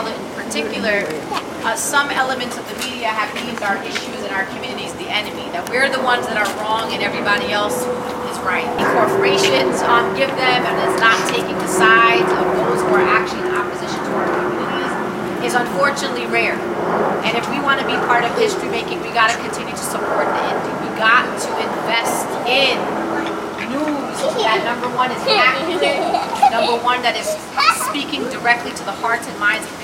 in particular, uh, some elements of the media have deemed our issues and our communities the enemy, that we're the ones that are wrong and everybody else is right. The Corporations um, give them and is not taking the sides of those who are actually in opposition to our communities is unfortunately rare. And if we want to be part of history making, we got to continue to support the indie. We got to invest in news that number one is accurate, number one that is speaking directly to the hearts and minds of